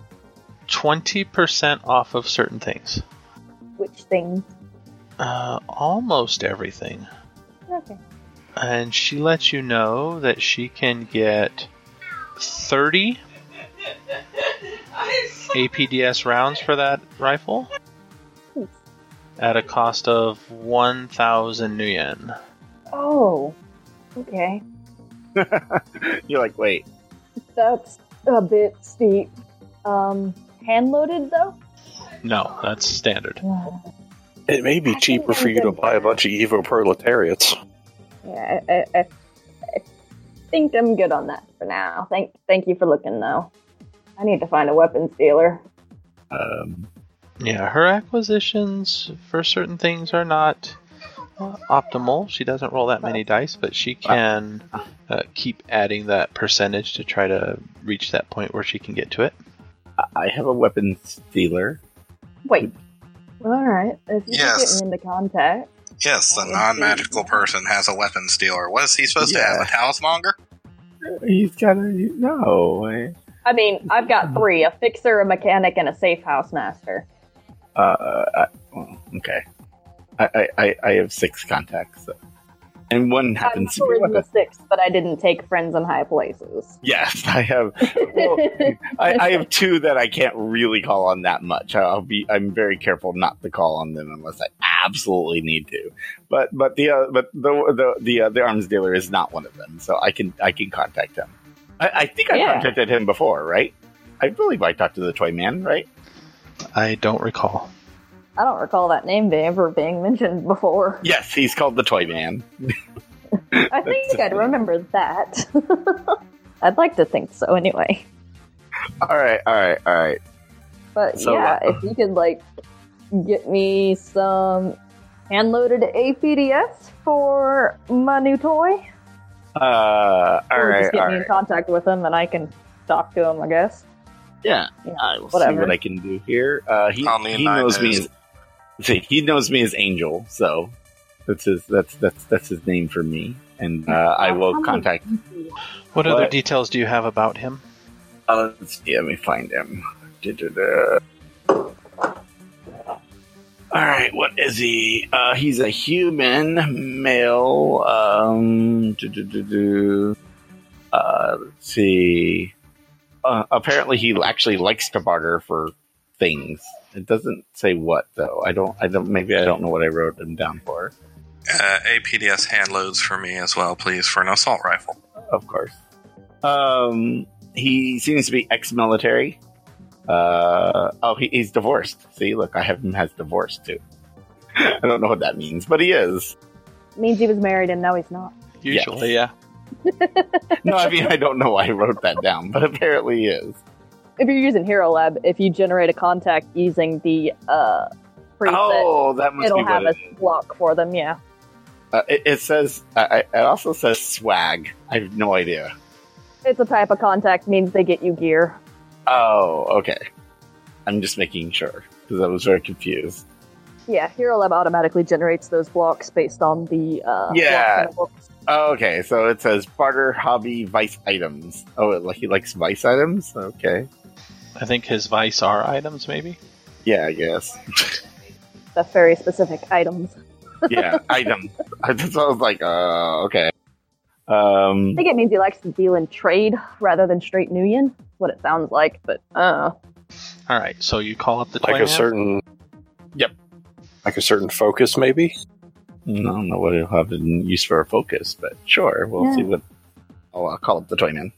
A: Twenty percent off of certain things.
D: Which things?
A: Uh, almost everything.
D: Okay.
A: and she lets you know that she can get 30 APDS rounds for that rifle at a cost of 1,000 nuyen.
D: Oh, okay.
B: You're like wait
D: That's a bit steep. Um, hand loaded though?
A: No, that's standard.
F: It may be
D: I
F: cheaper for you to buy a bunch of Evo proletariats.
D: Yeah, I, I, I, I think I'm good on that for now. Thank, thank you for looking though. I need to find a weapons dealer.
B: um
A: Yeah, her acquisitions for certain things are not uh, optimal. She doesn't roll that many dice, but she can uh, keep adding that percentage to try to reach that point where she can get to it.
B: I have a weapons dealer.
D: Wait. All right. If you
E: Yes.
D: get me into contact.
E: yes, the
D: Oh,
E: non-magical person has a weapon stealer. What is he supposed to have? A talismonger?
B: He's got a no. I-
D: I mean, I've got three: a fixer, a mechanic, and a safe house master.
B: Uh, I, okay. I, I- I I have six contacts, so. And one
D: I'm
B: happens to be a
D: the
B: weapon.
D: six, but I didn't take friends in high places.
B: Yes, I have. Well, I, I have two that I can't really call on that much. I'll be. I'm very careful not to call on them unless I absolutely need to. But but the uh, but the the the, uh, the arms dealer is not one of them, so I can I can contact him. I, I think I
D: Yeah.
B: contacted him before, right? I believe I talked to the toy man, right?
A: I don't recall.
D: I don't recall that name being ever being mentioned before.
B: Yes, he's called the Toy Man.
D: I think I'd remember that. I'd like to think so anyway.
B: All right, all right, all right.
D: But
B: So,
D: yeah,
B: uh,
D: if you could like get me some hand loaded APDS for my new toy,
B: Uh, all
D: or
B: right,
D: just get
B: all
D: me in contact with him and I can talk to him. I guess.
B: Yeah,
D: Yeah,
B: I will see
D: whatever.
B: what I can do here. Uh, he
E: I'll
B: he knows me as see, he knows me as Angel, so that's his that's that's that's his name for me, and uh, I will contact. Him.
A: What, other details do you have about him?
B: Uh, let's see, let me find him. Da-da-da. All right, what is he? Uh, he's a human male. Um. Uh, let's see. Uh, apparently, he actually likes to barter for things. It doesn't say what though. I don't. I don't. Maybe I don't know what I wrote him down for.
E: Uh, APDS hand loads for me as well, please, for an assault rifle.
B: Of course. Um, he seems to be ex-military. Uh, oh, he, he's divorced. See, look, I have him as divorced too. I don't know what that means, but he is.
D: means he was married and now he's not.
A: Usually, yeah.
B: No, I mean I don't know why I wrote that down, but apparently he is.
D: If you're using Hero Lab, if you generate a contact using the uh, preset,
B: Oh, that must
D: it'll have a
B: is.
D: block for them. Yeah.
B: Uh, it, it says. I- it also says swag. I have no idea.
D: It's a type of contact means they get you gear.
B: Oh, okay. I'm just making sure because I was very confused.
D: Yeah, Hero Lab automatically generates those blocks based on the uh,
B: Yeah.
D: blocks in the books.
B: Oh, okay, so it says barter hobby vice items. Oh, it, like he likes vice items. Okay,
A: I think his vice are items, maybe.
B: yeah, I guess.
D: That's very specific items.
B: Yeah, items. I just I was like, uh, okay. Um, I
D: think it means he likes to deal in trade rather than straight Nuyen. What it sounds like, but uh,
A: All right, so you call up the
F: Like a
A: man?
F: certain.
B: Yep.
F: Like a certain focus, maybe.
B: I don't know what he'll have in use for a focus, but sure, we'll
D: Yeah.
B: see what. Oh, I'll call up the toy man.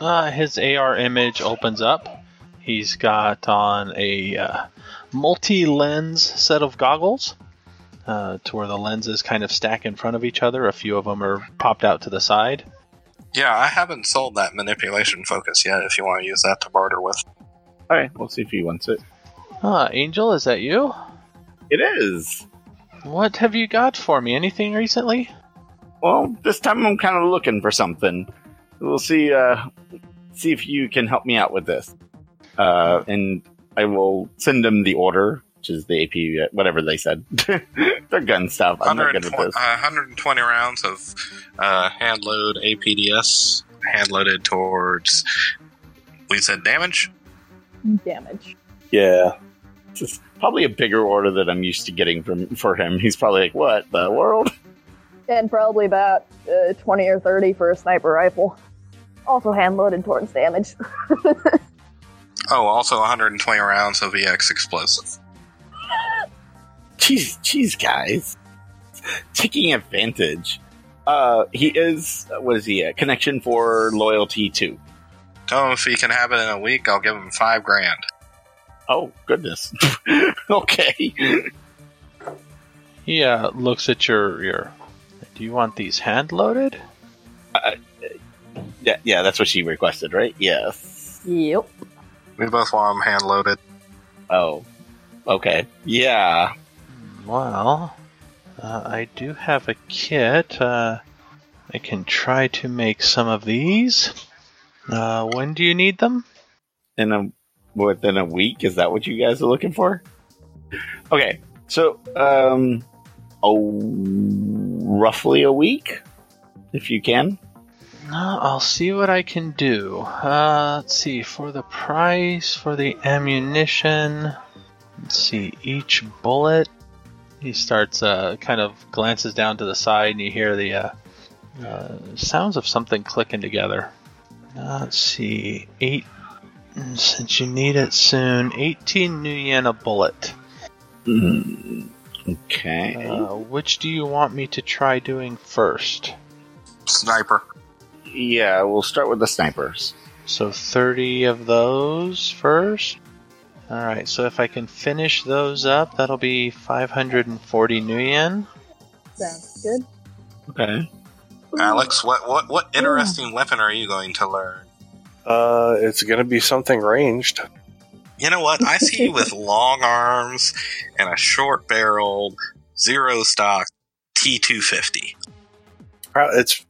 A: Uh, his AR image opens up. He's got on a uh, multi-lens set of goggles, uh, to where the lenses kind of stack in front of each other. A few of them are popped out to the side.
E: Yeah, I haven't sold that manipulation focus yet. If you want to use that to barter with,
B: All right, we'll see if he wants it.
A: Ah, Angel, is that you?
B: It is.
A: What have you got for me? Anything recently?
B: Well, this time I'm kind of looking for something. We'll see. Uh, see if you can help me out with this. Uh, and I will send them the order, which is the AP, whatever they said. They're gun stuff. I'm not good at
E: 120,
B: this.
E: uh, 120 rounds of uh, hand load APDS, hand loaded towards. We said damage.
D: damage.
F: Yeah.
B: This is probably a bigger order than I'm used to getting from for him. He's probably like, "What the world?"
D: And probably about uh, 20 or 30 for a sniper rifle. Also hand loaded towards damage.
E: Oh, also 120 rounds of EX explosive.
B: Jeez, jeez, guys, taking advantage. Uh, he is. What is he? A connection for loyalty two.
E: Tell him if he can have it in a week, I'll give him five grand.
B: Oh goodness. okay.
A: He uh, looks at your your. Do you want these hand loaded?
B: Yeah, yeah, that's what she requested, right? Yes.
D: Yep.
E: We both want them hand loaded.
B: Oh. Okay. Yeah.
A: Well, uh, I do have a kit. Uh, I can try to make some of these. Uh, when do you need them?
B: In a within a week, is that what you guys are looking for? Okay. So, um, oh, roughly a week, if you can.
A: Uh, I'll see what I can do. Uh, let's see, for the price, for the ammunition, let's see, each bullet. He starts, uh, kind of glances down to the side, and you hear the uh, uh, sounds of something clicking together. Uh, let's see, eight, since you need it soon, 18 nuyen a bullet.
B: Mm, okay.
A: Uh, which do you want me to try doing first?
E: Sniper.
B: Yeah, we'll start with the snipers.
A: So 30 of those first. All right, so if I can finish those up, that'll be 540 nuyen.
D: Sounds good.
B: Okay.
E: Alex, what what what interesting weapon are you going to learn?
F: Uh, it's going to be something ranged.
E: You know what? I see you with long arms and a short barreled zero stock T two fifty.
F: Uh, It's.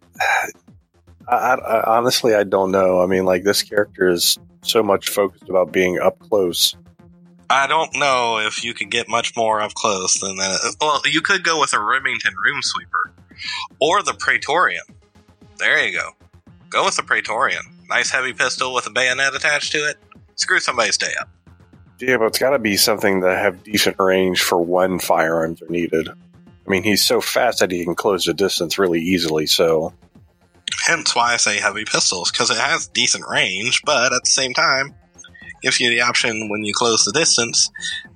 F: I, I, honestly, I don't know. I mean, like this character is so much focused about being up close.
E: I don't know if you could get much more up close than that. Well, you could go with a Remington Room Sweeper or the Praetorian. There you go. Go with the Praetorian. Nice heavy pistol with a bayonet attached to it. Screw somebody's day up.
F: Yeah, but it's got to be something that have decent range for when firearms are needed. I mean, he's so fast that he can close the distance really easily. So,
E: Hence why I say heavy pistols, because it has decent range, but at the same time, gives you the option when you close the distance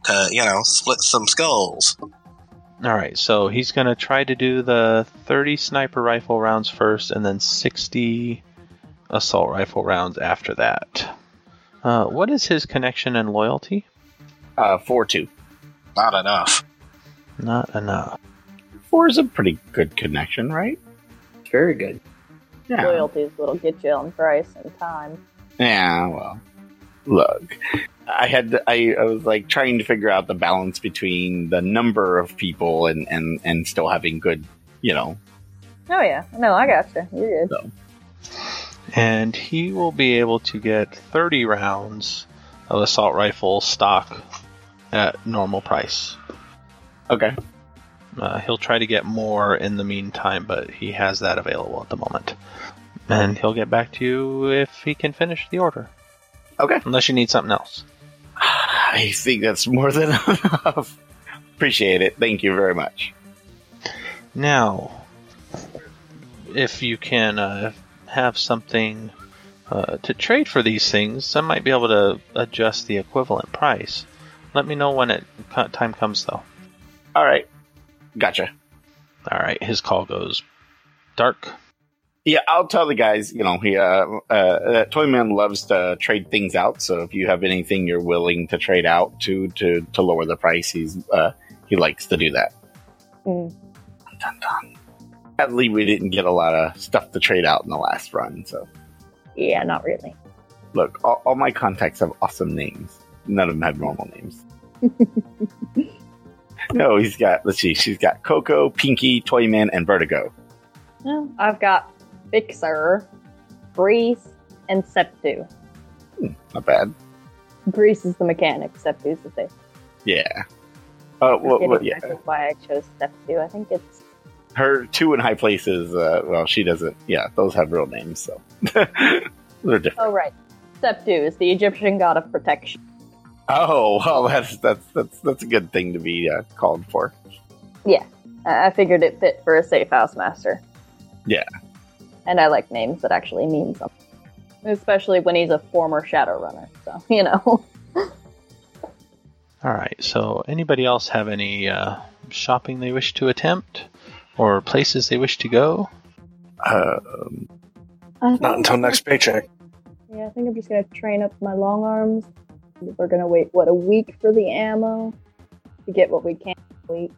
E: to, you know, split some skulls.
A: All right, so he's going to try to do the 30 sniper rifle rounds first and then 60 assault rifle rounds after that. Uh, what is his connection and loyalty?
B: Uh, four two.
E: Not enough.
A: Not enough.
B: Four is a pretty good connection, right?
G: Very good.
B: Yeah.
D: Loyalties will get you on price and time.
B: Yeah. Well, look, I had to, I I was like trying to figure out the balance between the number of people and and and still having good, you know.
D: Oh yeah, no, I gotcha. You're good.
A: And he will be able to get 30 rounds of assault rifle stock at normal price.
B: Okay.
A: Uh, he'll try to get more in the meantime, but he has that available at the moment. And he'll get back to you if he can finish the order.
B: Okay.
A: Unless you need something else.
B: I think that's more than enough. Appreciate it. Thank you very much.
A: Now, if you can uh, have something uh, to trade for these things, I might be able to adjust the equivalent price. Let me know when it time comes, though.
B: All right. Gotcha.
A: All right, his call goes dark.
B: Yeah, I'll tell the guys. You know, he uh, uh, uh Toyman loves to trade things out. So if you have anything you're willing to trade out to to to lower the price, he's uh, he likes to do that.
D: Mm.
B: Dun, dun. Sadly, we didn't get a lot of stuff to trade out in the last run. So
D: Yeah, not really.
B: look, all, all my contacts have awesome names. None of them have normal names. no, he's got. Let's see. She's got Coco, Pinky, Toyman, and Vertigo.
D: No, I've got Fixer, Grease, and Septu.
B: Not bad.
D: Grease is the mechanic, Septu is the thing.
B: Yeah. Uh, well, well, yeah.
D: why I chose Septu. I think it's
B: her two in high places. Uh, well, she doesn't. Yeah, those have real names, so they're different.
D: oh right, Septu is the Egyptian god of protection.
B: Oh, well, that's that's that's that's a good thing to be uh, called for.
D: Yeah, I figured it fit for a safe house master.
B: Yeah.
D: And I like names that actually mean something. Especially when he's a former shadow runner. so, you know.
A: All right. So, anybody else have any uh, shopping they wish to attempt, or places they wish to go?
B: Um,
F: not until next paycheck.
D: Yeah, I think I'm just gonna train up my long arms. We're gonna wait, what, a week for the ammo? To get what we can wait.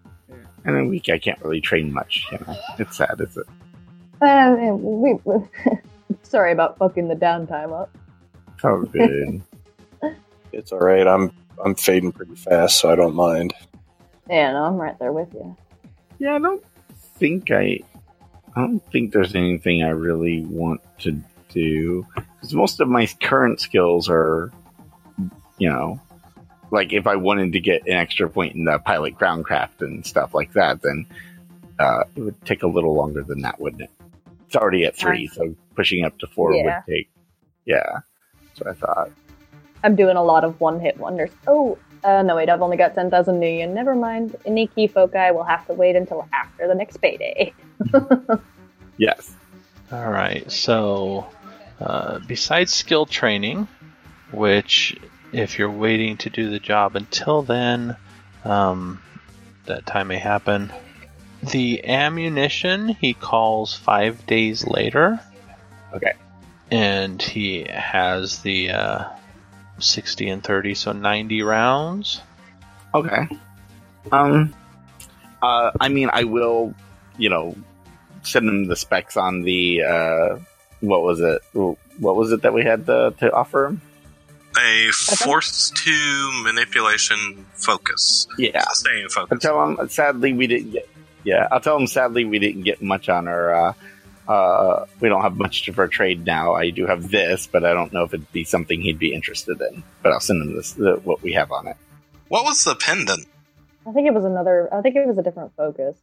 B: and in a week, I can't really train much. You know, it's sad, is it?
D: Uh, we, sorry about fucking the downtime up.
B: Oh, good.
F: It's all right. I'm I'm fading pretty fast, so I don't mind.
D: Yeah, no, I'm right there with you.
B: yeah, I don't think I. I don't think there's anything I really want to do because most of my current skills are, you know, like if I wanted to get an extra point in the pilot groundcraft and stuff like that, then uh, it would take a little longer than that, wouldn't it? It's already at three, so pushing up to four
D: Yeah.
B: would take. Yeah, that's what I thought.
D: I'm doing a lot of one hit wonders. Oh, uh, no, wait, I've only got 10,000 nuyen. Never mind. Any key foci will have to wait until after the next payday.
B: Yes.
A: All right. So, uh, besides skill training, which if you're waiting to do the job until then, um, that time may happen. The ammunition he calls five days later.
B: Okay.
A: And he has the uh, 60 and 30, so 90 rounds.
B: Okay. Um. Uh. I mean, I will. You know, send him the specs on the. Uh. What was it? What was it that we had to, to offer him?
E: A force to manipulation focus.
B: Yeah.
E: Staying
B: I'll tell him. Sadly, we didn't get. Yeah, I'll tell him. Sadly, we didn't get much on our. Uh, uh, we don't have much of our trade now. I do have this, but I don't know if it'd be something he'd be interested in. But I'll send him this. The, what we have on it.
E: What was the pendant?
D: I think it was another. I think it was a different focus.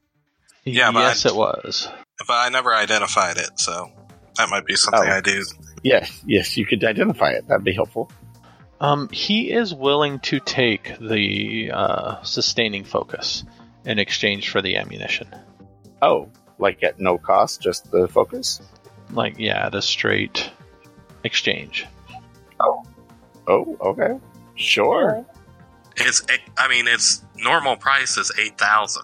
E: Yeah, but
A: yes,
E: I-
A: it was.
E: But I never identified it, so that might be something
B: Oh.
E: I do.
B: Yes, yes, you could identify it. That'd be helpful.
A: Um, he is willing to take the uh, sustaining focus in exchange for the ammunition.
B: Oh, like at no cost, just the focus.
A: Like, yeah, the straight exchange.
B: Oh, oh, okay, sure.
E: It's. I mean, its normal price is eight thousand.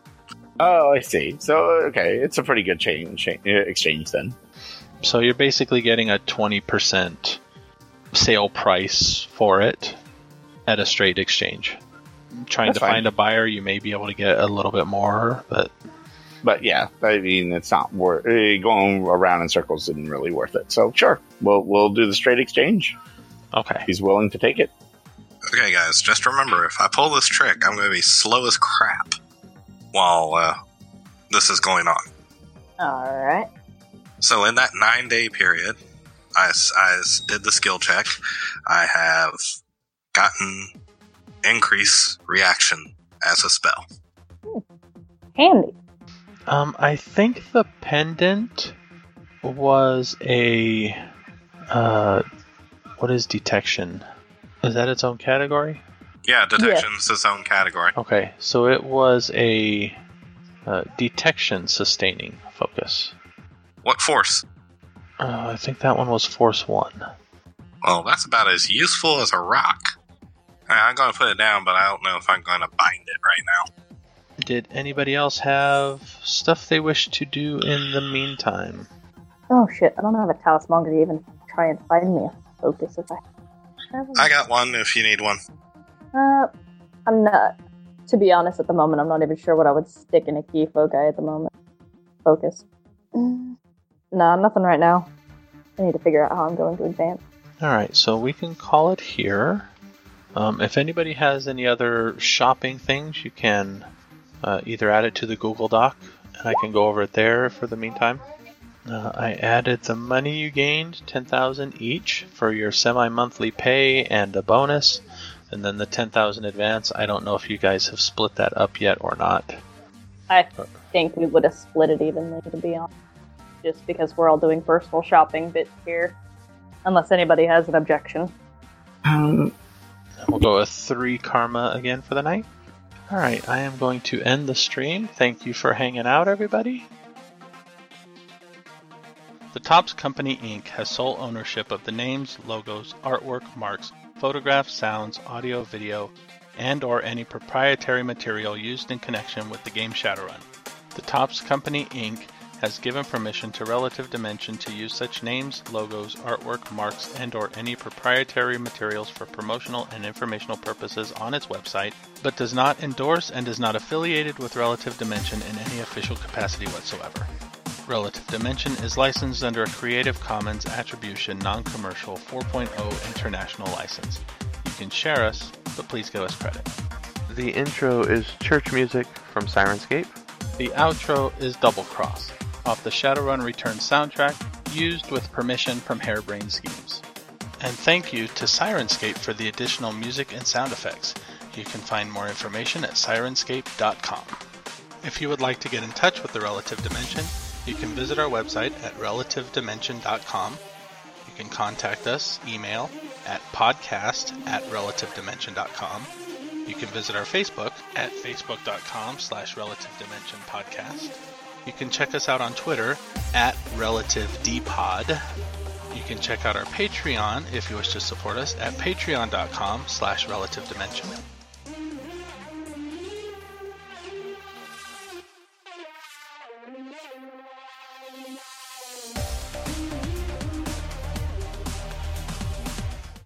B: Oh, I see. So, okay, it's a pretty good chain, chain uh, exchange then.
A: So you're basically getting a 20% sale price for it at a straight exchange. Trying
B: That's
A: to
B: fine.
A: find a buyer, you may be able to get a little bit more, but
B: But yeah, I mean, it's not worth uh, going around in circles. Isn't really worth it. So, sure, we'll we'll do the straight exchange.
A: okay.
B: He's willing to take it.
E: Okay, guys, just remember if I pull this trick, I'm going to be slow as crap while uh, this is going on.
D: All right.
E: So, in that nine day period, I, s- I s- did the skill check. I have gotten increase reaction as a spell.
D: Handy.
A: Um, I think the pendant was a. Uh, what is detection? Is that its own category?
E: Yeah, detection's its own category.
A: Okay, so it was a uh, detection sustaining focus.
E: What force?
A: Uh, I think that one was Force 1.
E: Well, that's about as useful as a rock. I- I'm going to put it down, but I don't know if I'm going to bind it right now.
A: Did anybody else have stuff they wish to do in the meantime?
D: Oh shit! I don't have a talisman to even try and find me a focus if I.
E: I got one if you need one.
D: Uh, I'm not. To be honest, at the moment, I'm not even sure what I would stick in a key foci at the moment. Focus. Nah, nothing right now. I need to figure out how I'm going to advance.
A: Alright, so we can call it here. Um, if anybody has any other shopping things, you can uh, either add it to the Google Doc, and I can go over it there for the meantime. Uh, I added the money you gained, 10,000 each, for your semi-monthly pay and a bonus, and then the 10,000 advance. I don't know if you guys have split that up yet or not.
D: I think we would have split it evenly, to be honest. Just because we're all doing personal shopping bits here. Unless anybody has an objection.
B: Um,
A: We'll go with three karma again for the night. Alright, I am going to end the stream. Thank you for hanging out, everybody. The Topps Company Inc. has sole ownership of the names, logos, artwork, marks, photographs, sounds, audio, video, and or any proprietary material used in connection with the game Shadowrun. The Topps Company Inc. has given permission to Relative Dimension to use such names, logos, artwork, marks, and or any proprietary materials for promotional and informational purposes on its website, but does not endorse and is not affiliated with Relative Dimension in any official capacity whatsoever. Relative Dimension is licensed under a Creative Commons Attribution Non-Commercial 4.0 International License. You can share us, but please give us credit.
H: The intro is church music from Syrinscape.
A: The outro is Double Cross, off the Shadowrun Return soundtrack, used with permission from Harebrained Schemes. And thank you to Syrinscape for the additional music and sound effects. You can find more information at syrinscape.com. If you would like to get in touch with the Relative Dimension, you can visit our website at relativedimension.com. You can contact us, email, at podcast at relativedimension.com. You can visit our Facebook at facebook.com slash relative dimension podcast. You can check us out on Twitter at relativedpod. You can check out our Patreon if you wish to support us at patreon.com slash relative dimension.